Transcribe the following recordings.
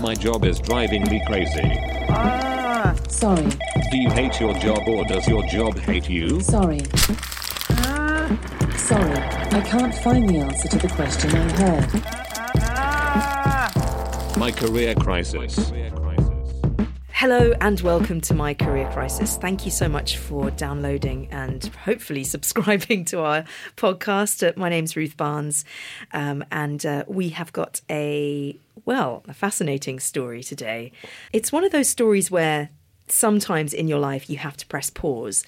My job is driving me crazy. Ah, sorry. Do you hate your job or does your job hate you? Sorry. Ah. Sorry, I can't find the answer to the question I heard. Ah. My career crisis. Hello and welcome to My Career Crisis. Thank you so much for downloading and hopefully subscribing to our podcast. Uh, my name's Ruth Barnes, um, and uh, we have got a, well, a fascinating story today. It's one of those stories where sometimes in your life you have to press pause.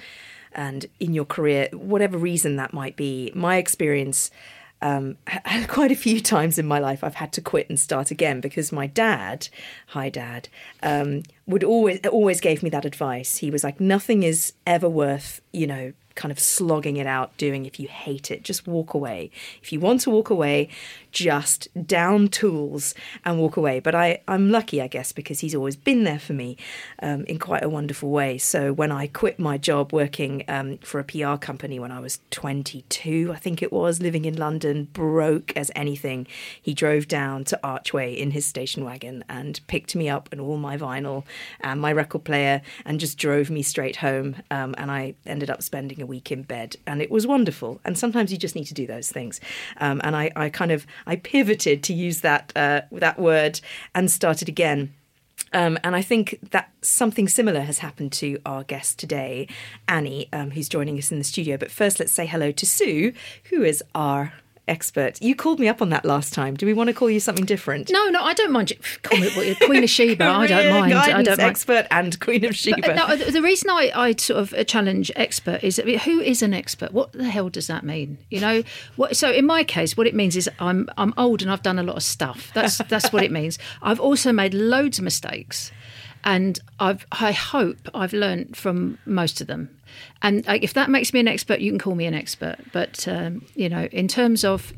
And in your career, whatever reason that might be, my experience um, quite a few times in my life I've had to quit and start again because my dad, hi dad, um, would always always gave me that advice. He was like, nothing is ever worth you know kind of slogging it out doing if you hate it. Just walk away. If you want to walk away, just down tools and walk away. But I, I'm lucky, I guess, because he's always been there for me um, in quite a wonderful way. So when I quit my job working um, for a PR company when I was 22, I think it was, living in London, broke as anything, he drove down to Archway in his station wagon and picked me up and all my vinyl and my record player and just drove me straight home. Um, and I ended up spending a week in bed, and it was wonderful. And sometimes you just need to do those things. Um, and I, I kind of I pivoted to use that uh, that word and started again. Um, and I think that something similar has happened to our guest today, Annie, um, who's joining us in the studio. But first, let's say hello to Sue, who is our expert. You called me up on that last time. Do we want to call you something different? No, no, I don't mind. Call me Queen of Sheba. I don't mind. I don't mind. Expert and Queen of Sheba. No, the reason I, I sort of uh, challenge expert is that, who is an expert? What the hell does that mean? You know, what, so in my case, what it means is I'm I'm old and I've done a lot of stuff. That's that's what it means. I've also made loads of mistakes and I've, I hope I've learned from most of them. And like, if that makes me an expert, you can call me an expert. But um, you know, in terms of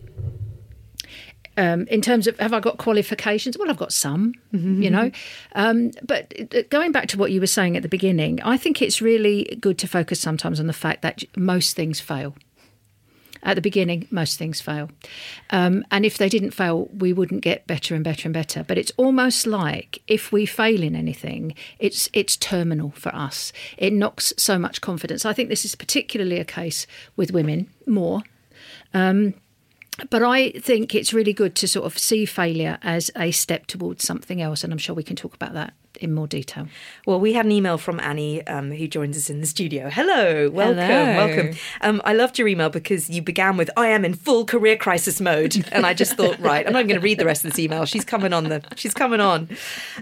um, in terms of have I got qualifications? Well, I've got some, mm-hmm. you know. Um, but going back to what you were saying at the beginning, I think it's really good to focus sometimes on the fact that most things fail. At the beginning, most things fail. Um, and if they didn't fail, we wouldn't get better and better and better. But it's almost like if we fail in anything, it's it's terminal for us. It knocks so much confidence. I think this is particularly a case with women more. Um, but I think it's really good to sort of see failure as a step towards something else, and I'm sure we can talk about that in more detail. Well, we had an email from Annie, um, who joins us in the studio. Hello, welcome, Hello. welcome. Um, I loved your email because you began with "I am in full career crisis mode," and I just thought, right, I'm not going to read the rest of this email. She's coming on the, she's coming on.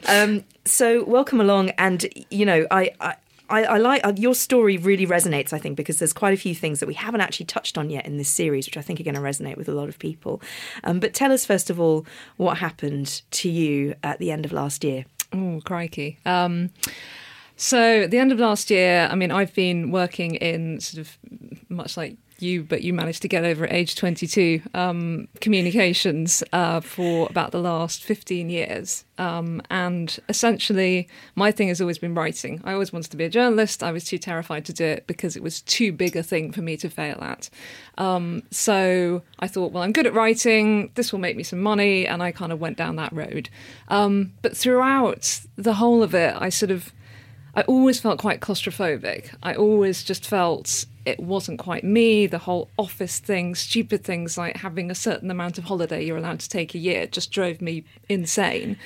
Um, so welcome along, and you know, I, I I, I, like uh, your story really resonates i think because there's quite a few things that we haven't actually touched on yet in this series which i think are going to resonate with a lot of people um, but tell us first of all what happened to you at the end of last year oh crikey. Um, so at the end of last year i mean i've been working in sort of much like you, but you managed to get over at age 22, um, communications uh, for about the last 15 years. Um, and essentially, my thing has always been writing. I always wanted to be a journalist. I was too terrified to do it because it was too big a thing for me to fail at. Um, so I thought, well, I'm good at writing. This will make me some money. And I kind of went down that road. Um, but throughout the whole of it, I sort of I always felt quite claustrophobic. I always just felt it wasn't quite me. The whole office thing, stupid things like having a certain amount of holiday you're allowed to take a year, just drove me insane.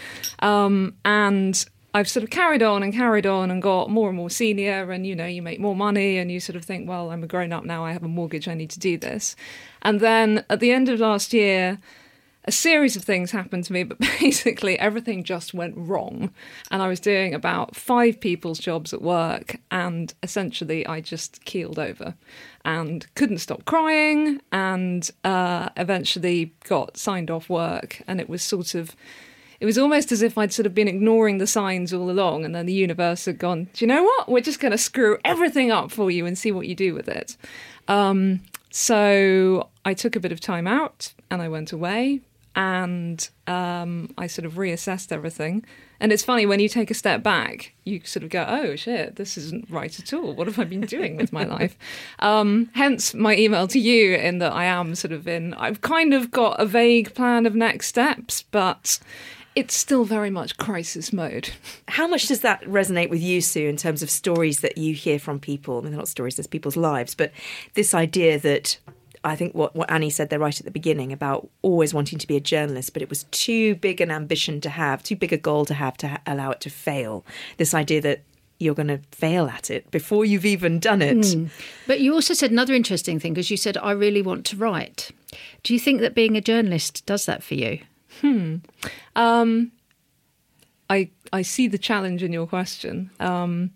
Um, and I've sort of carried on and carried on and got more and more senior, and you know, you make more money, and you sort of think, well, I'm a grown up now, I have a mortgage, I need to do this. And then at the end of last year, a series of things happened to me, but basically everything just went wrong. And I was doing about five people's jobs at work, and essentially I just keeled over and couldn't stop crying, and uh, eventually got signed off work. And it was sort of it was almost as if I'd sort of been ignoring the signs all along, and then the universe had gone, Do you know what? We're just going to screw everything up for you and see what you do with it. Um, so I took a bit of time out and I went away and um, I sort of reassessed everything. And it's funny when you take a step back, you sort of go, "Oh shit, this isn't right at all. What have I been doing with my life?" Um, hence my email to you, in that I am sort of in. I've kind of got a vague plan of next steps, but it's still very much crisis mode. How much does that resonate with you, Sue, in terms of stories that you hear from people? I mean, they're not stories, there's people's lives, but this idea that I think what, what Annie said there right at the beginning about always wanting to be a journalist, but it was too big an ambition to have, too big a goal to have to ha- allow it to fail. This idea that you're going to fail at it before you've even done it. Mm. But you also said another interesting thing because you said, I really want to write. Do you think that being a journalist does that for you? Hmm. Um, I I see the challenge in your question. Um,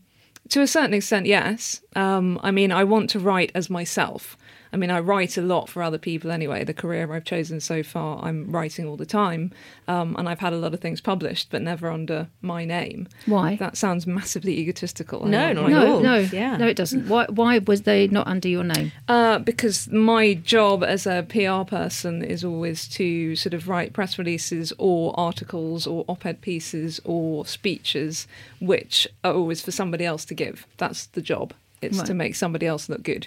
to a certain extent, yes. Um, I mean, I want to write as myself. I mean, I write a lot for other people anyway. The career I've chosen so far, I'm writing all the time. Um, and I've had a lot of things published, but never under my name. Why? That sounds massively egotistical. No, not no, at all. no, Yeah. no, it doesn't. Why? Why was they not under your name? Uh, because my job as a PR person is always to sort of write press releases or articles or op ed pieces or speeches, which are always for somebody else to give. That's the job. It's Right. to make somebody else look good.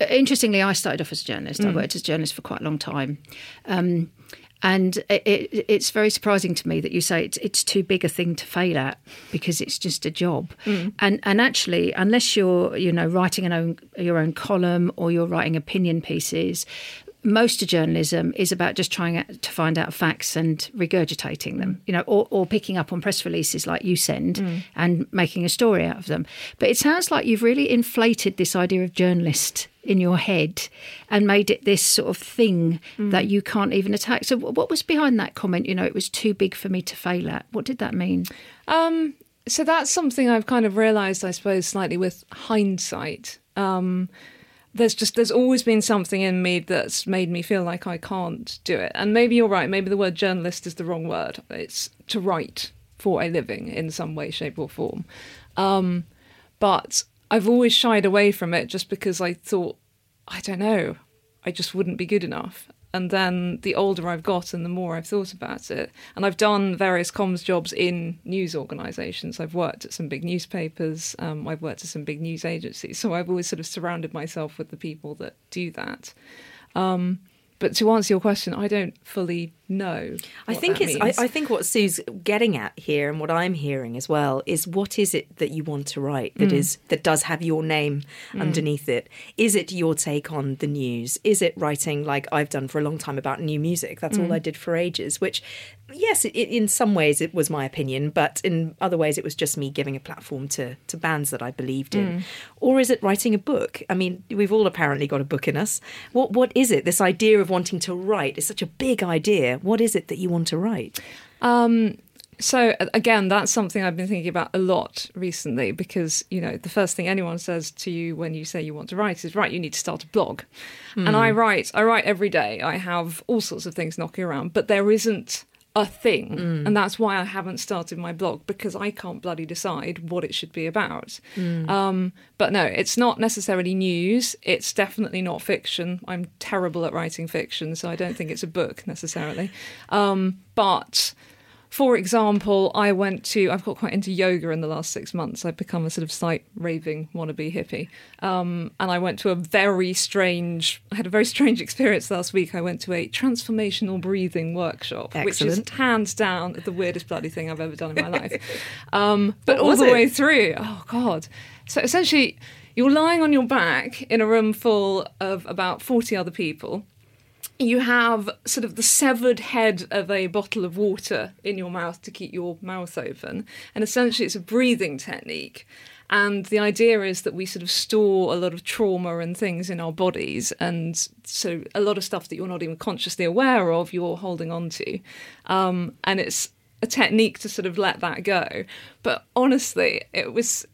Interestingly, I started off as a journalist. I worked as a journalist for quite a long time. Um, and it, it, it's very surprising to me that you say it's, it's too big a thing to fail at because it's just a job. And and actually, unless you're you know writing an own your own column or you're writing opinion pieces, most of journalism is about just trying to find out facts and regurgitating them, you know, or, or picking up on press releases like you send and making a story out of them. But it sounds like you've really inflated this idea of journalist in your head and made it this sort of thing that you can't even attack. So, what was behind that comment? You know, it was too big for me to fail at. What did that mean? Um, so that's something I've kind of realised, I suppose, slightly with hindsight. Um, there's just there's always been something in me that's made me feel like I can't do it. And maybe you're right. Maybe the word journalist is the wrong word. It's to write for a living in some way, shape, or form. Um, but I've always shied away from it just because I thought, I don't know, I just wouldn't be good enough. And then the older I've got and the more I've thought about it, and I've done various comms jobs in news organisations. I've worked at some big newspapers, um, I've worked at some big news agencies. So I've always sort of surrounded myself with the people that do that. Um, but to answer your question, I don't fully know. I think it's. I. I think what Sue's getting at here, and what I'm hearing as well, is what is it that you want to write that is that does have your name underneath it? Is it your take on the news? Is it writing like I've done for a long time about new music? That's all I did for ages. Which, yes, it, in some ways it was my opinion, but in other ways it was just me giving a platform to to bands that I believed in. Or is it writing a book? I mean, we've all apparently got a book in us. What what is it? This idea of wanting to write is such a big idea. What is it that you want to write? Um, so again, that's something I've been thinking about a lot recently because you know the first thing anyone says to you when you say you want to write is right, you need to start a blog, and I write. I write every day. I have all sorts of things knocking around, but there isn't a thing, and that's why I haven't started my blog because I can't bloody decide what it should be about. Um, but no, it's not necessarily news. It's definitely not fiction. I'm terrible at writing fiction, so I don't think it's a book necessarily. Um, but for example, I went to, I've got quite into yoga in the last six months. I've become a sort of slight raving wannabe hippie. Um, and I went to a very strange, I had a very strange experience last week. I went to a transformational breathing workshop, which is hands down the weirdest bloody thing I've ever done in my life. Um, but all the it? way through, oh God. So essentially, you're lying on your back in a room full of about 40 other people you have sort of the severed head of a bottle of water in your mouth to keep your mouth open. And essentially, it's a breathing technique. And the idea is that we sort of store a lot of trauma and things in our bodies. And so, a lot of stuff that you're not even consciously aware of, you're holding on to. Um, and it's a technique to sort of let that go. But honestly, it was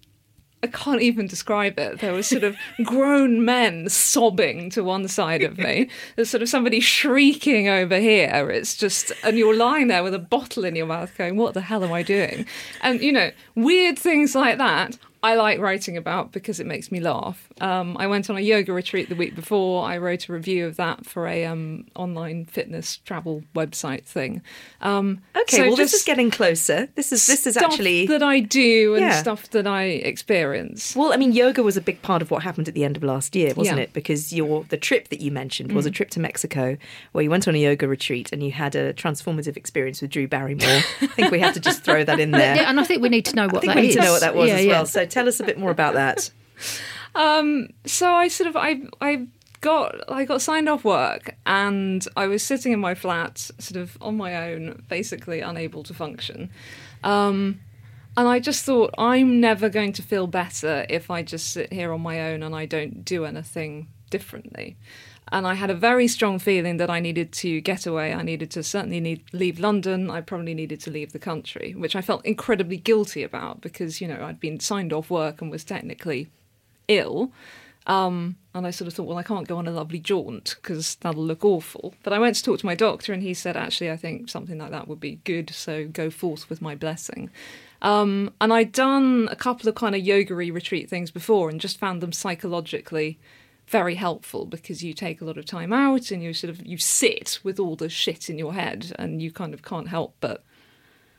I can't even describe it. There was sort of grown men sobbing to one side of me. There's sort of somebody shrieking over here. It's just, and you're lying there with a bottle in your mouth going, What the hell am I doing? And, you know, weird things like that. I like writing about because it makes me laugh. Um, I went on a yoga retreat the week before. I wrote a review of that for a um, online fitness travel website thing. Um, Okay, so well, this is getting closer. This is this is stuff actually that I do and Yeah. stuff that I experience. Well, I mean, yoga was a big part of what happened at the end of last year, wasn't Yeah. it? Because your the trip that you mentioned was a Mm. trip to Mexico, where you went on a yoga retreat and you had a transformative experience with Drew Barrymore. I think we have to just throw that in there. Yeah, and I think we need to know what I think that we need is. to know what that was Yeah, as yeah. well. So tell us a bit more about that. Um, so I sort of I I got I got signed off work and I was sitting in my flat, sort of on my own, basically unable to function. Um, and I just thought I'm never going to feel better if I just sit here on my own and I don't do anything differently. And I had a very strong feeling that I needed to get away. I needed to certainly need, leave London. I probably needed to leave the country, which I felt incredibly guilty about because, you know, I'd been signed off work and was technically ill. Um, and I sort of thought, well, I can't go on a lovely jaunt because that'll look awful. But I went to talk to my doctor, and he said, actually, I think something like that would be good. So go forth with my blessing. Um, and I'd done a couple of kind of yoga retreat things before, and just found them psychologically very helpful because you take a lot of time out and you sort of you sit with all the shit in your head, and you kind of can't help but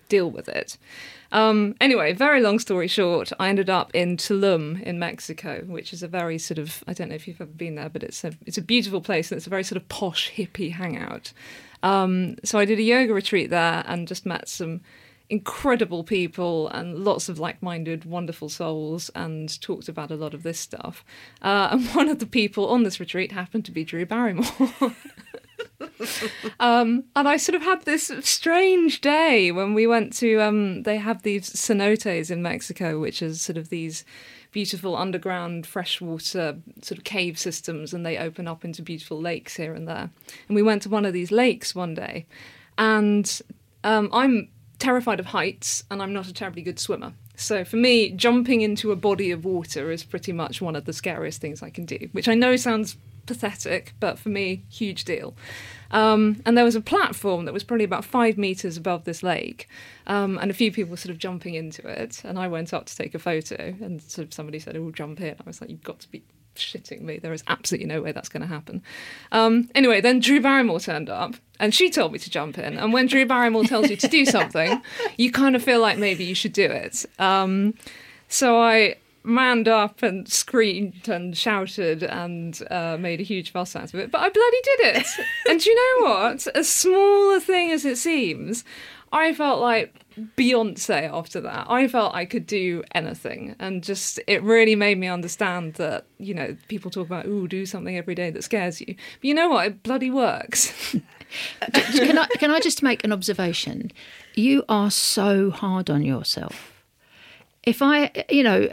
deal with it. Um, anyway, very long story short, I ended up in Tulum in Mexico, which is a very sort of I don't know if you've ever been there, but it's a it's a beautiful place and it's a very sort of posh hippie hangout. Um, so I did a yoga retreat there and just met some incredible people and lots of like-minded wonderful souls and talked about a lot of this stuff uh, and one of the people on this retreat happened to be drew barrymore um, and I sort of had this strange day when we went to. Um, they have these cenotes in Mexico, which is sort of these beautiful underground freshwater sort of cave systems, and they open up into beautiful lakes here and there. And we went to one of these lakes one day, and um, I'm terrified of heights, and I'm not a terribly good swimmer. So for me, jumping into a body of water is pretty much one of the scariest things I can do, which I know sounds pathetic, but for me, huge deal. Um, and there was a platform that was probably about five meters above this lake, um, and a few people sort of jumping into it. And I went up to take a photo, and sort of somebody said, "Oh, jump in." I was like, "You've got to be shitting me! There is absolutely no way that's going to happen." Um, anyway, then Drew Barrymore turned up, and she told me to jump in. And when Drew Barrymore tells you to do something, you kind of feel like maybe you should do it. Um, so I manned up and screamed and shouted and uh, made a huge fuss out of it. But I bloody did it. and do you know what? As small a thing as it seems, I felt like Beyonce after that. I felt I could do anything. And just, it really made me understand that, you know, people talk about, ooh, do something every day that scares you. But you know what? It bloody works. can I can I just make an observation? You are so hard on yourself. If I, you know,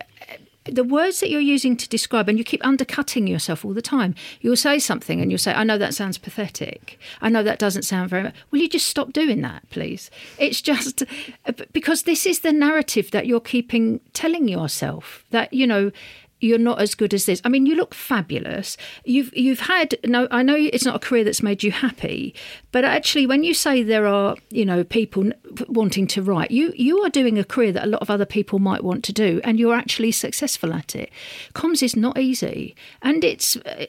the words that you're using to describe, and you keep undercutting yourself all the time. You'll say something, and you'll say, "I know that sounds pathetic. I know that doesn't sound very much." Will you just stop doing that, please? It's just because this is the narrative that you're keeping telling yourself that you know you're not as good as this. I mean, you look fabulous. You've you've had no. I know it's not a career that's made you happy, but actually, when you say there are you know people wanting to write, you you are doing a career that a lot of other people might want to do, and you're actually successful at it. Comms is not easy, and it's uh,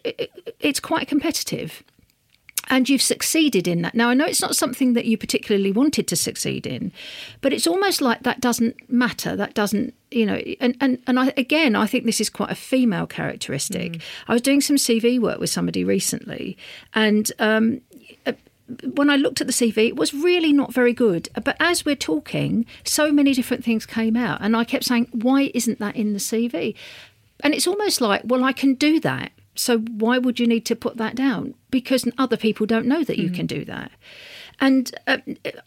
it's quite competitive. And you've succeeded in that. Now, I know it's not something that you particularly wanted to succeed in, but it's almost like that doesn't matter. That doesn't, you know, and, and, and I, again, I think this is quite a female characteristic. I was doing some CV work with somebody recently, and um, when I looked at the CV, it was really not very good. But as we're talking, so many different things came out, and I kept saying, "Why isn't that in the CV?" And it's almost like, well, I can do that. So why would you need to put that down? Because other people don't know that you can do that. And uh,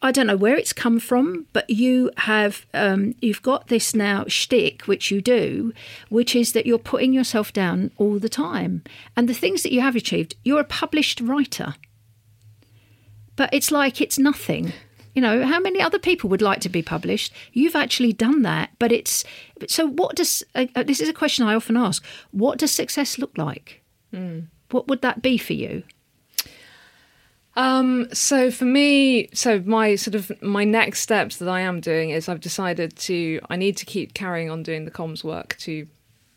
I don't know where it's come from, but you have um, you've got this now shtick, which you do, which is that you're putting yourself down all the time. And the things that you have achieved, you're a published writer but it's like it's nothing. You know, how many other people would like to be published? You've actually done that, but it's so. What does uh, uh, this is a question I often ask? What does success look like? What would that be for you? Um, so for me, so my sort of my next steps that I am doing is I've decided to I need to keep carrying on doing the comms work to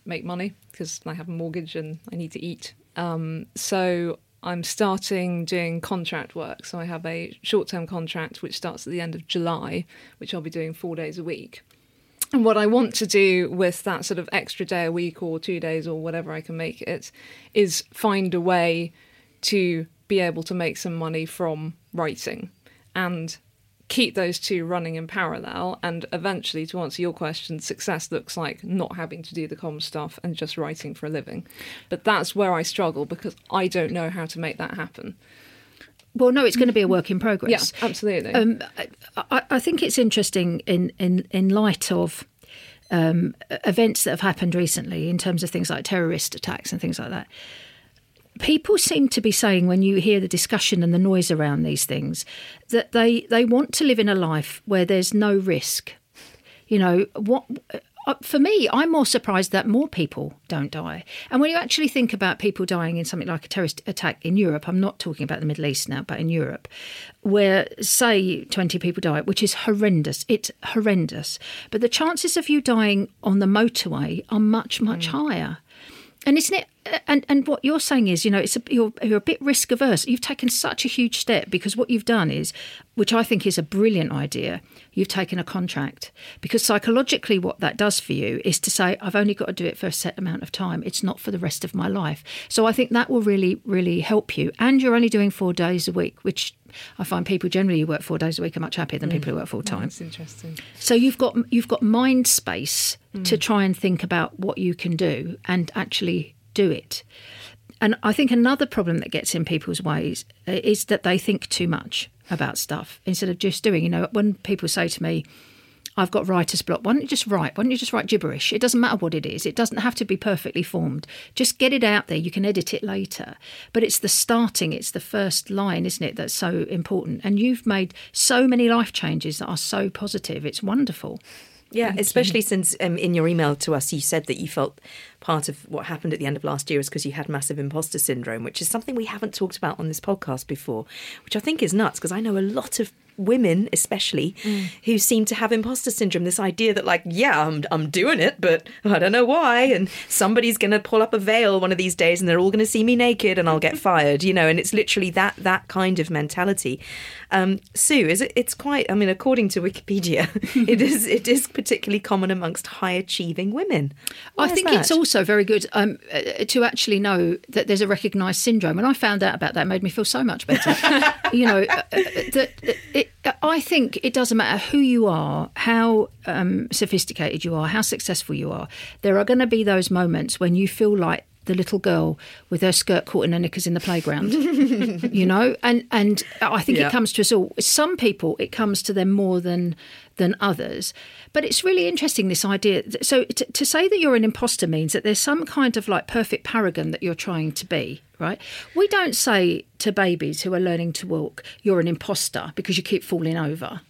make money because I have a mortgage and I need to eat. Um, so I'm starting doing contract work. So I have a short term contract which starts at the end of July, which I'll be doing four days a week. And what I want to do with that sort of extra day a week or two days or whatever I can make it is find a way to be able to make some money from writing and keep those two running in parallel. And eventually, to answer your question, success looks like not having to do the comm stuff and just writing for a living. But that's where I struggle because I don't know how to make that happen. Well, no, it's going to be a work in progress. Yeah, absolutely. Um, I, I think it's interesting in in in light of um, events that have happened recently in terms of things like terrorist attacks and things like that. People seem to be saying when you hear the discussion and the noise around these things that they they want to live in a life where there's no risk. You know what? Uh, For me, I'm more surprised that more people don't die. And when you actually think about people dying in something like a terrorist attack in Europe, I'm not talking about the Middle East now, but in Europe, where say 20 people die, which is horrendous. It's horrendous. But the chances of you dying on the motorway are much, much higher. And isn't it? Uh, and and what you're saying is, you know, it's a, you're you're a bit risk averse. You've taken such a huge step because what you've done is, which I think is a brilliant idea. You've taken a contract because psychologically, what that does for you is to say, I've only got to do it for a set amount of time. It's not for the rest of my life. So I think that will really really help you. And you're only doing four days a week, which I find people generally who work four days a week are much happier than people who work full time. That's interesting. So you've got you've got mind space to try and think about what you can do and actually do it. And I think another problem that gets in people's ways uh, is that they think too much about stuff instead of just doing. You know, when people say to me, I've got writer's block. Why don't you just write? Why don't you just write gibberish? It doesn't matter what it is. It doesn't have to be perfectly formed. Just get it out there. You can edit it later. But it's the starting, it's the first line, isn't it, that's so important. And you've made so many life changes that are so positive. It's wonderful. Yeah, especially since um, in your email to us, you said that you felt part of what happened at the end of last year is because you had massive imposter syndrome, which is something we haven't talked about on this podcast before, which I think is nuts because I know a lot of women, especially, who seem to have imposter syndrome. This idea that, like, yeah, I'm, I'm doing it, but I don't know why. And somebody's going to pull up a veil one of these days and they're all going to see me naked and I'll get fired, you know, and it's literally that, that kind of mentality. Um, Sue, is it, it's quite, I mean, according to Wikipedia, it is, it is particularly common amongst high achieving women. Why I think that? it's also very good um, uh, to actually know that there's a recognised syndrome. and I found out about that, it made me feel so much better. you know, uh, uh, that it, I think it doesn't matter who you are, how um, sophisticated you are, how successful you are. There are going to be those moments when you feel like the little girl with her skirt caught in her knickers in the playground, you know, and and I think Yeah. it comes to us all. Some people, it comes to them more than than others, but it's really interesting this idea. So to, to say that you're an imposter means that there's some kind of like perfect paragon that you're trying to be, right? We don't say to babies who are learning to walk, "You're an imposter" because you keep falling over.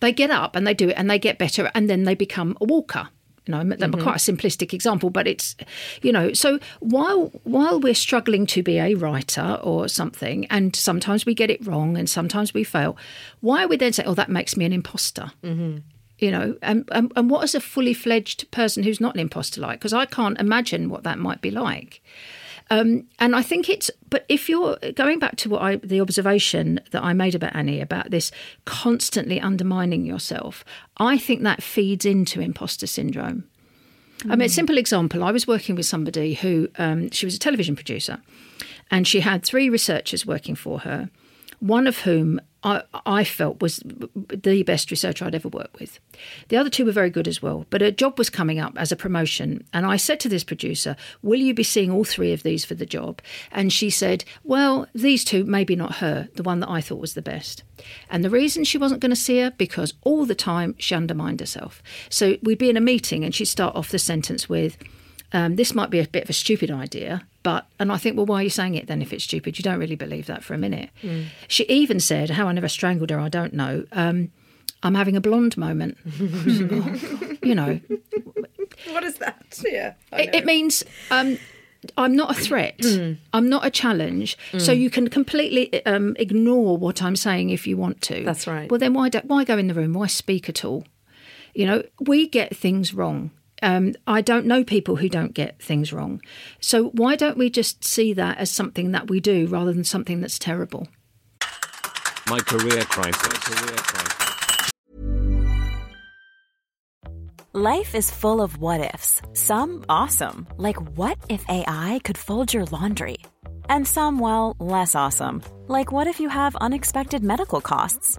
They get up and they do it and they get better and then they become a walker. You know, that's quite a simplistic example, but it's, you know, so while while we're struggling to be a writer or something, and sometimes we get it wrong and sometimes we fail, why are we then saying, "Oh, that makes me an imposter"? Mm-hmm. You know, and, and and what is a fully fledged person who's not an imposter like? Because I can't imagine what that might be like. Um, and I think it's, but if you're going back to what I, the observation that I made about Annie about this constantly undermining yourself, I think that feeds into imposter syndrome. I mean, a simple example I was working with somebody who, um, she was a television producer, and she had three researchers working for her, one of whom I, I felt was the best researcher I'd ever worked with. The other two were very good as well, but a job was coming up as a promotion. And I said to this producer, Will you be seeing all three of these for the job? And she said, Well, these two, maybe not her, the one that I thought was the best. And the reason she wasn't going to see her, because all the time she undermined herself. So we'd be in a meeting and she'd start off the sentence with, um, this might be a bit of a stupid idea, but, and I think, well, why are you saying it then if it's stupid? You don't really believe that for a minute. Mm. She even said, how I never strangled her, I don't know. Um, I'm having a blonde moment. you know, What is that? Yeah. It, it means um, I'm not a threat. Mm. I'm not a challenge. So you can completely um, ignore what I'm saying if you want to. That's right. Well, then why do, why go in the room? Why speak at all? You know, we get things wrong. Um, I don't know people who don't get things wrong. So why don't we just see that as something that we do rather than something that's terrible? My career crisis. Career crisis. Life is full of what ifs. Some awesome, like what if AI could fold your laundry? And some, well, less awesome, like what if you have unexpected medical costs?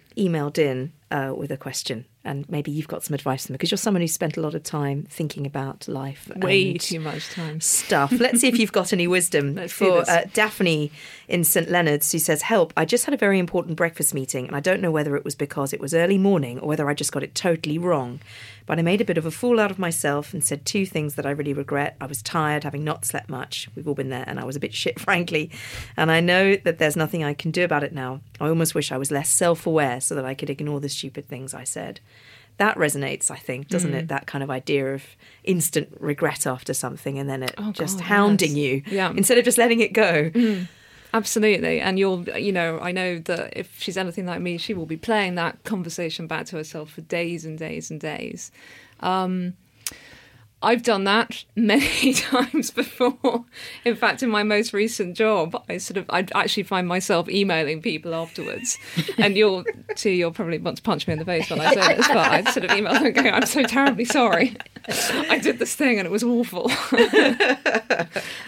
emailed in uh, with a question. And maybe you've got some advice for them because you're someone who's spent a lot of time thinking about life. Way and too much time. Stuff. Let's see if you've got any wisdom Let's for uh, Daphne in St Leonard's, who says, "Help! I just had a very important breakfast meeting, and I don't know whether it was because it was early morning or whether I just got it totally wrong. But I made a bit of a fool out of myself and said two things that I really regret. I was tired, having not slept much. We've all been there, and I was a bit shit, frankly. And I know that there's nothing I can do about it now. I almost wish I was less self-aware so that I could ignore the stupid things I said." That resonates, I think, doesn't Mm. it? That kind of idea of instant regret after something and then it Oh, just God, hounding yes. you Yeah. instead of just letting it go. Absolutely. And you'll, you know, I know that if she's anything like me, she will be playing that conversation back to herself for days and days and days. Um, I've done that many times before. In fact, in my most recent job, I sort of, I actually find myself emailing people afterwards. And you'll, too, you'll probably want to punch me in the face when I say this, but I sort of email them going, I'm so terribly sorry. I did this thing and it was awful.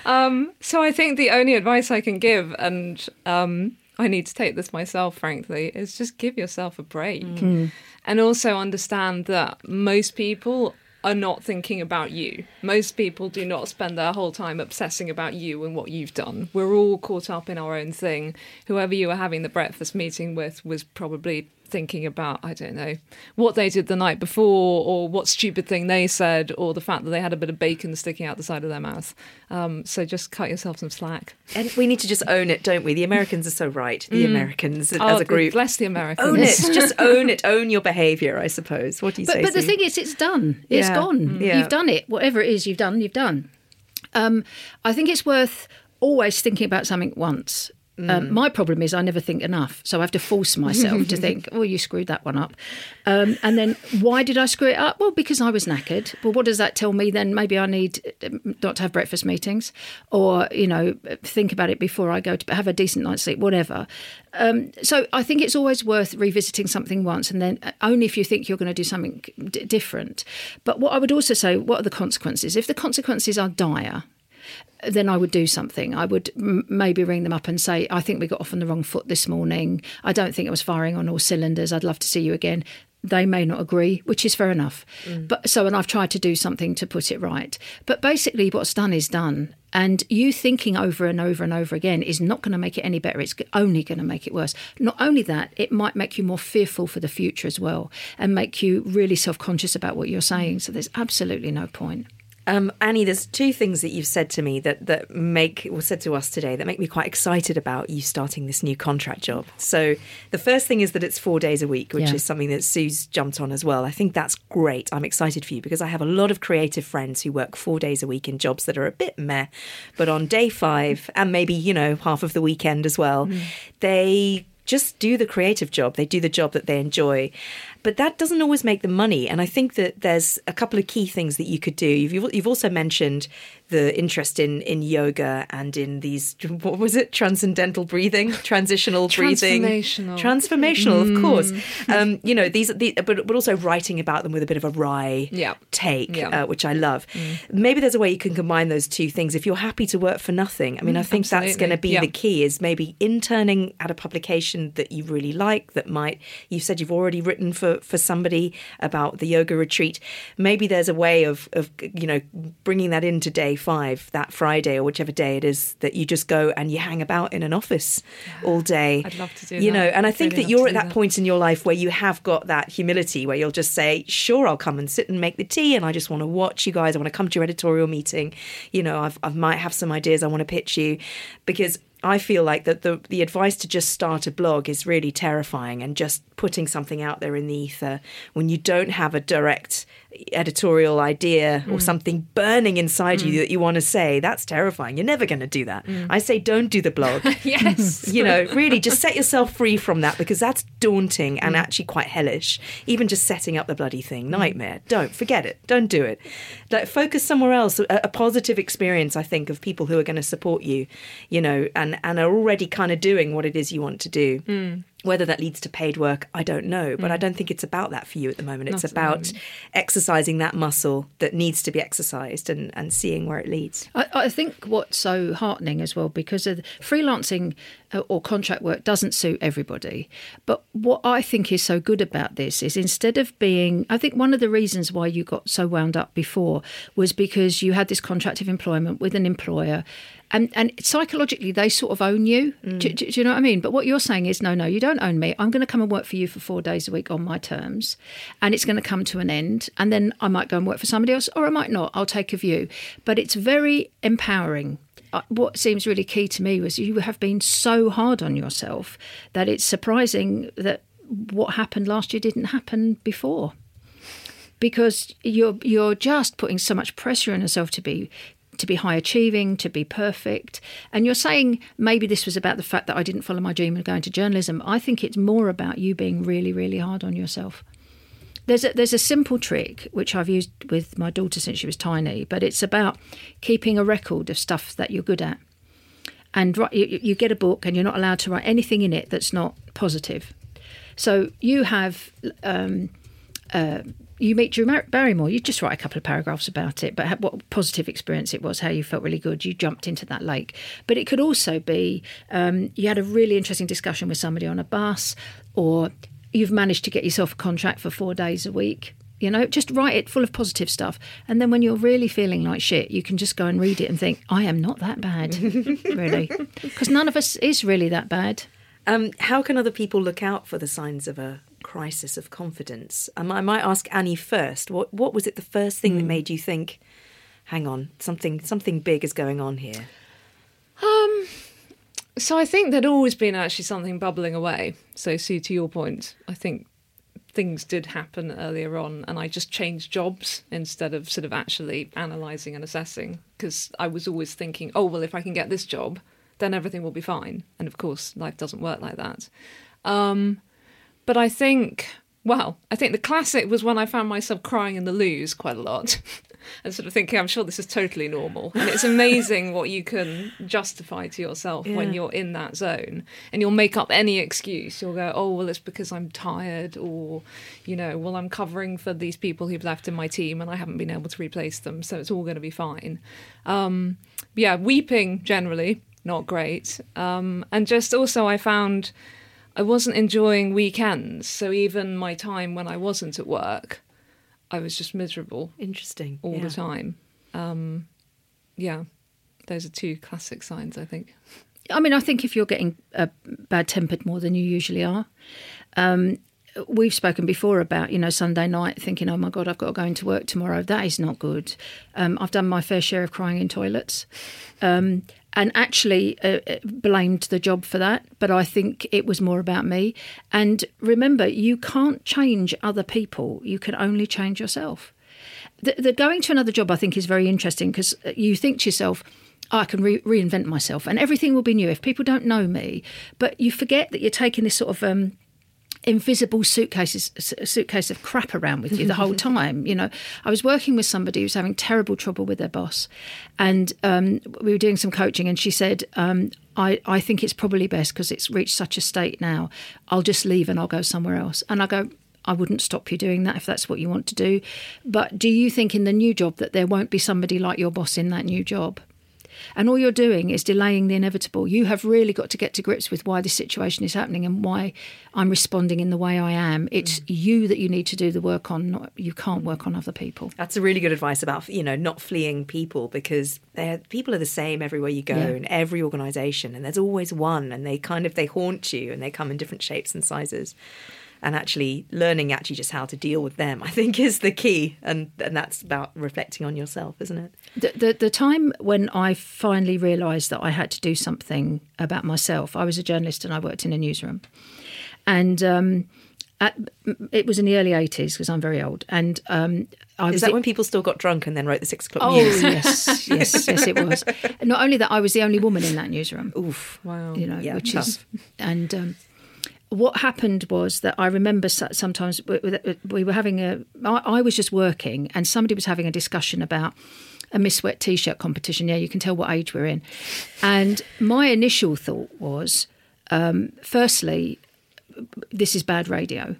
Um, so I think the only advice I can give, and um, I need to take this myself, frankly, is just give yourself a break. Mm. And also understand that most people are not thinking about you. Most people do not spend their whole time obsessing about you and what you've done. We're all caught up in our own thing. Whoever you were having the breakfast meeting with was probably thinking about, I don't know, what they did the night before or what stupid thing they said or the fact that they had a bit of bacon sticking out the side of their mouth. Um, so just cut yourself some slack. And we need to just own it, don't we? The Americans are so right. The Mm. Americans Oh, as a group. Bless the Americans. Own it. Just own it. Own your behaviour, I suppose. What do you But, say? but the thing is, it's done. It's Yeah. gone. Mm. Yeah. You've done it. Whatever it is you've done, you've done. Um, I think it's worth always thinking about something once. Um, my problem is I never think enough, so I have to force myself to think, "Oh, you screwed that one up," um, and then why did I screw it up? Well, because I was knackered. Well, what does that tell me? Then maybe I need um, not to have breakfast meetings, or you know, think about it before I go to have a decent night's sleep, whatever. Um, so I think it's always worth revisiting something once, and then uh, only if you think you're going to do something d- different. But what I would also say, what are the consequences? If the consequences are dire, then I would do something. I would m- maybe ring them up and say, I think we got off on the wrong foot this morning. I don't think it was firing on all cylinders. I'd love to see you again. They may not agree, which is fair enough. Mm. But so, and I've tried to do something to put it right. But basically, what's done is done. And you thinking over and over and over again is not going to make it any better. It's only going to make it worse. Not only that, it might make you more fearful for the future as well and make you really self conscious about what you're saying. Mm. So, there's absolutely no point. Um, Annie, there's two things that you've said to me that that make or said to us today that make me quite excited about you starting this new contract job. So the first thing is that it's four days a week, which Yeah. is something that Sue's jumped on as well. I think that's great. I'm excited for you because I have a lot of creative friends who work four days a week in jobs that are a bit meh, but on day five and maybe you know half of the weekend as well, they just do the creative job. They do the job that they enjoy. But that doesn't always make the money. And I think that there's a couple of key things that you could do. You've, you've also mentioned the interest in, in yoga and in these, what was it? Transcendental breathing, transitional breathing. Transformational. Transformational, of course. Um, you know, these, the, but, but also writing about them with a bit of a wry Yeah. take, Yeah. Mm. uh, which I love. Maybe there's a way you can combine those two things. If you're happy to work for nothing, I mean, Mm, I think that's going to be Yeah. the key is maybe interning at a publication that you really like that might you said you've already written for for somebody about the yoga retreat. Maybe there's a way of of you know bringing that into day 5 that Friday or whichever day it is that you just go and you hang about in an office all day. I'd love to do you that. know and I think really that you're at that that. point in your life where you have got that humility where you'll just say sure I'll come and sit and make the tea and I just want to watch you guys. I want to come to your editorial meeting. You know I've, I might have some ideas I want to pitch you. Because I feel like that the the advice to just start a blog is really terrifying and just putting something out there in the ether when you don't have a direct editorial idea or Mm. something burning inside you mm. that you want to say that's terrifying. You're never going to do that. Mm. I say don't do the blog. Yes. you know really just set yourself free from that because that's daunting and mm. actually quite hellish. Even just setting up the bloody thing nightmare. Don't forget it. Don't do it. Like focus somewhere else. A, a positive experience i think of people who are going to support you you know and and are already kind of doing what it is you want to do Mm. whether that leads to paid work, I don't know. But I don't think it's about that for you at the moment. It's Not about moment. exercising that muscle that needs to be exercised and, and seeing where it leads. I, I think what's so heartening as well, because of freelancing uh, or contract work doesn't suit everybody. But what I think is so good about this is instead of being, I think one of the reasons why you got so wound up before was because you had this contract of employment with an employer. And, and psychologically, they sort of own you. Do, do- do you know what I mean? But what you're saying is, no, no, you don't own me. I'm going to come and work for you for four days a week on my terms, and it's going to come to an end. And then I might go and work for somebody else, or I might not. I'll take a view. But it's very empowering. Uh, What seems really key to me was you have been so hard on yourself that it's surprising that what happened last year didn't happen before because you're you're just putting so much pressure on yourself to be to be high achieving, to be perfect. And you're saying maybe this was about the fact that I didn't follow my dream of going to journalism. I think it's more about you being really, really hard on yourself. There's a, there's a simple trick which I've used with my daughter since she was tiny, but it's about keeping a record of stuff that you're good at. And you, you get a book, and you're not allowed to write anything in it that's not positive. So you have um, uh, you meet Drew Barrymore. You just write a couple of paragraphs about it, but what positive experience it was, how you felt really good. You jumped into that lake, but it could also be um, you had a really interesting discussion with somebody on a bus, or you've managed to get yourself a contract for four days a week. You know, just write it full of positive stuff, and then when you're really feeling like shit, you can just go and read it and think, "I am not that bad, really," because none of us is really that bad. Um, how can other people look out for the signs of a crisis of confidence? Um, I might ask Annie first. What what was it the first thing that made you think, hang on, something something big is going on here? Um, so I think there'd always been actually something bubbling away. So, see to your point, I think things did happen earlier on, and I just changed jobs instead of sort of actually analysing and assessing because I was always thinking, oh, well, if I can get this job, then everything will be fine. And of course, life doesn't work like that. Um, but I think, well, I think the classic was when I found myself crying in the loos quite a lot. and sort of thinking, I'm sure this is totally normal. And it's amazing what you can justify to yourself Yeah. when you're in that zone. And you'll make up any excuse. You'll go, oh, well, it's because I'm tired, or, you know, well, I'm covering for these people who've left in my team and I haven't been able to replace them. So it's all going to be fine. Um, yeah, weeping generally, not great. Um, and just also, I found I wasn't enjoying weekends. So even my time when I wasn't at work, I was just miserable. Interesting. All yeah. the time. Um, yeah, those are two classic signs, I think. I mean, I think if you're getting uh, bad tempered more than you usually are, um, we've spoken before about you know Sunday night thinking, oh my god, I've got to go into work tomorrow. That is not good. Um, I've done my fair share of crying in toilets. Um, and actually uh, uh, blamed the job for that, but I think it was more about me. And remember, you can't change other people; you can only change yourself. The, the going to another job, I think, is very interesting because you think to yourself, "Oh, I can re- reinvent myself and everything will be new if people don't know me. But you forget that you're taking this sort of um, invisible suitcases suitcase of crap around with you the whole time you know i was working with somebody who was having terrible trouble with their boss and um, we were doing some coaching and she said um, I, I think it's probably best because it's reached such a state now i'll just leave and i'll go somewhere else and i go I wouldn't stop you doing that if that's what you want to do. But do you think in the new job that there won't be somebody like your boss in that new job? And all you're doing is delaying the inevitable. You have really got to get to grips with why this situation is happening and why I'm responding in the way I am. It's mm. you that you need to do the work on. Not, you can't work on other people. That's a really good advice about you know not fleeing people because they're people are the same everywhere you go Yeah. in every organization and there's always one and they kind of they haunt you and they come in different shapes and sizes and actually learning actually just how to deal with them I think is the key and and that's about reflecting on yourself isn't it The, the, the time when I finally realised that I had to do something about myself, I was a journalist and I worked in a newsroom. And um, at, it was in the early 80s because I'm very old. And um, I is was that when people still got drunk and then wrote the six o'clock Oh news yes, yes, yes, it was. Not only that, I was the only woman in that newsroom. Oof! Wow. You know, Yeah, which tough. is and. Um, what happened was that I remember sometimes we were having a. I was just working, and somebody was having a discussion about a Miss Wet T-shirt competition. Yeah, you can tell what age we're in. And my initial thought was, um, firstly, this is bad radio,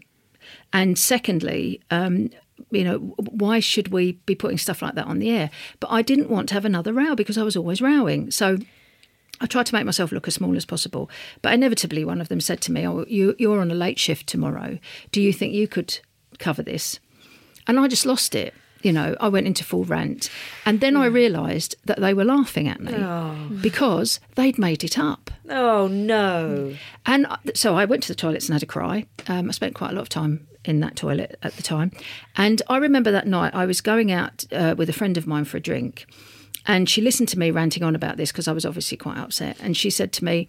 and secondly, um, you know, why should we be putting stuff like that on the air? But I didn't want to have another row because I was always rowing. So I tried to make myself look as small as possible. But inevitably, one of them said to me, "Oh, you, you're on a late shift tomorrow. Do you think you could cover this?" And I just lost it. You know, I went into full rant, and then I realised that they were laughing at me because they'd made it up. oh no And so I went to the toilets and had a cry. Um, I spent quite a lot of time in that toilet at the time. And I remember that night I was going out uh, with a friend of mine for a drink. And she listened to me ranting on about this because I was obviously quite upset. And she said to me,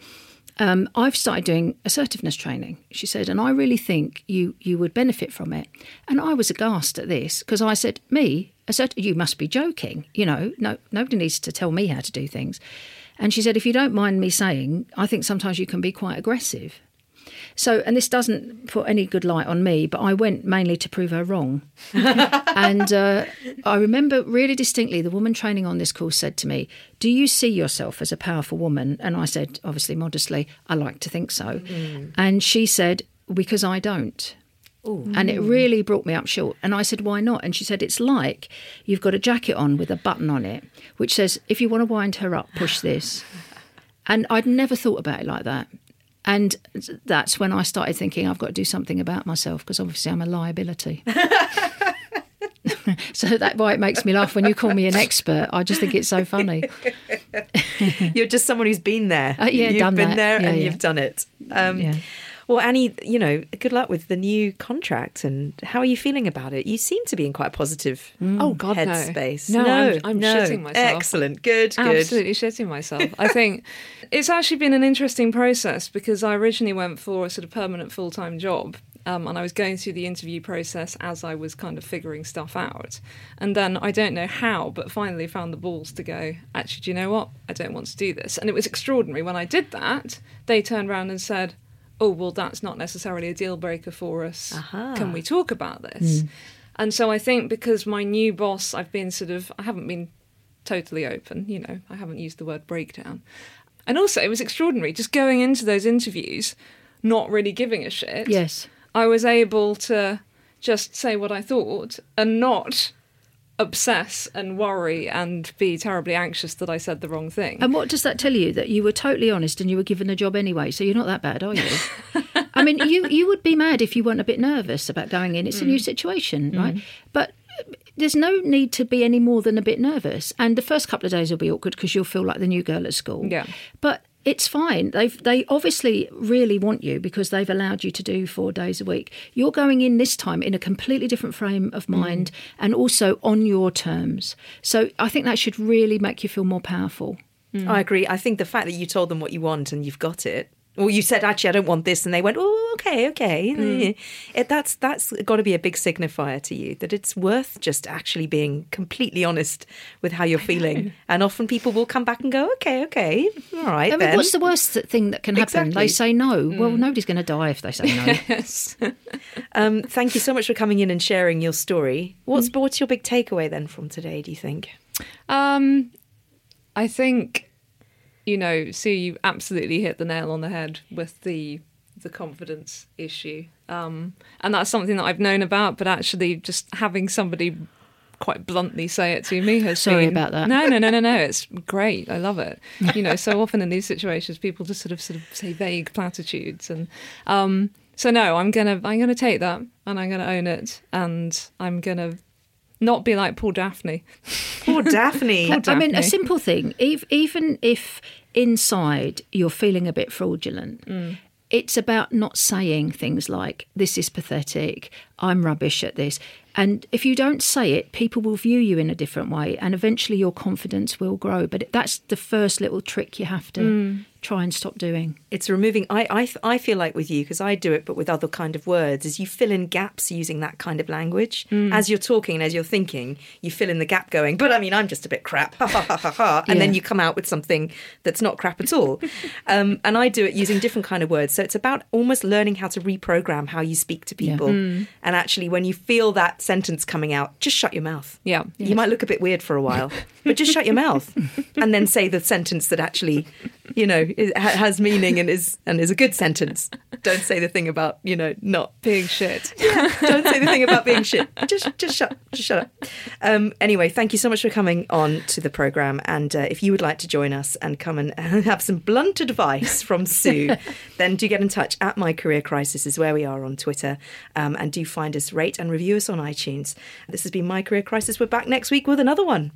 um, I've started doing assertiveness training. She said, and I really think you you would benefit from it. And I was aghast at this because I said, me, assert- you must be joking. You know, no, nobody needs to tell me how to do things. And she said, if you don't mind me saying, I think sometimes you can be quite aggressive. So, and this doesn't put any good light on me, but I went mainly to prove her wrong. and uh, I remember really distinctly the woman training on this course said to me, Do you see yourself as a powerful woman? And I said, obviously modestly, I like to think so. And she said, Because I don't. And it really brought me up short. And I said, Why not? And she said, It's like you've got a jacket on with a button on it, which says, If you want to wind her up, push this. And I'd never thought about it like that. And that's when I started thinking I've got to do something about myself because obviously I'm a liability. so that's why it makes me laugh when you call me an expert. I just think it's so funny. you're just someone who's been there Uh, yeah, you've done been that. there Yeah, and yeah. you've done it um, Yeah. Well, Annie, you know, good luck with the new contract. And how are you feeling about it? You seem to be in quite a positive Oh, God, no. headspace. No, I'm- I'm shitting myself. Excellent, good, good. Absolutely shitting myself. I think it's actually been an interesting process because I originally went for a sort of permanent full time job. Um, and I was going through the interview process as I was kind of figuring stuff out. And then I don't know how, but finally found the balls to go, actually, do you know what? I don't want to do this. And it was extraordinary. When I did that, they turned around and said, oh, well, that's not necessarily a deal breaker for us. Aha. Can we talk about this? Mm. And so I think because my new boss, I've been sort of, I haven't been totally open, you know, I haven't used the word breakdown. And also, it was extraordinary just going into those interviews, not really giving a shit. Yes. I was able to just say what I thought and not obsess and worry and be terribly anxious that I said the wrong thing. And what does that tell you? That you were totally honest and you were given the job anyway. So you're not that bad, are you? I mean, you you would be mad if you weren't a bit nervous about going in. It's a new mm. situation, right? Mm-hmm. But uh, there's no need to be any more than a bit nervous. And the first couple of days will be awkward because you'll feel like the new girl at school. Yeah. But it's fine. They've they obviously really want you because they've allowed you to do four days a week. You're going in this time in a completely different frame of mm. mind and also on your terms. So I think that should really make you feel more powerful. Mm. I agree. I think the fact that you told them what you want and you've got it, or you said actually I don't want this, and they went, oh, okay, okay. It, that's that's got to be a big signifier to you that it's worth just actually being completely honest with how you're feeling. And often people will come back and go, okay, okay, all right. I mean, then. what's the worst thing that can happen? Exactly. They say no. Well, nobody's going to die if they say no. yes. Um, thank you so much for coming in and sharing your story. What's what's your big takeaway then from today? Do you think? Um, I think, you know, Sue, you absolutely hit the nail on the head with the the confidence issue, um, and that's something that I've known about. But actually, just having somebody quite bluntly say it to me has Sorry been- about that. No, no, no, no, no. It's great. I love it. You know, so often in these situations, people just sort of sort of say vague platitudes, and um, so no, I'm gonna I'm gonna take that and I'm gonna own it, and I'm gonna not be like poor Daphne. Poor Daphne. Poor I mean, a simple thing. Even if inside you're feeling a bit fraudulent, Mm. It's about not saying things like, this is pathetic, I'm rubbish at this. And if you don't say it, people will view you in a different way, and eventually your confidence will grow. But that's the first little trick you have to Mm. try and stop doing. It's removing. I I, I feel like with you because I do it, but with other kind of words, is you fill in gaps using that kind of language as you're talking and as you're thinking. You fill in the gap, going, but I mean, I'm just a bit crap, ha ha ha ha ha, and then you come out with something that's not crap at all. um, and I do it using different kind of words. So it's about almost learning how to reprogram how you speak to people. And actually, when you feel that sentence coming out, just shut your mouth. Yeah. You might look a bit weird for a while, but just shut your mouth and then say the sentence that actually, you know, is, has meaning and is and is a good sentence. Don't say the thing about you know not Being shit. Yeah. Don't say the thing about being shit. Just just shut just shut up. Um, anyway, thank you so much for coming on to the program. And uh, if you would like to join us and come and have some blunt advice from Sue, then do get in touch at My Career Crisis is where we are on Twitter, um, and do find us, rate and review us on iTunes. This has been My Career Crisis. We're back next week with another one.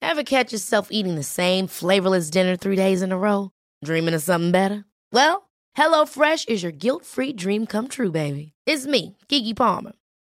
Ever catch yourself eating the same flavorless dinner three days in a row? Dreaming of something better? Well, HelloFresh is your guilt-free dream come true, baby. It's me, Keke Palmer.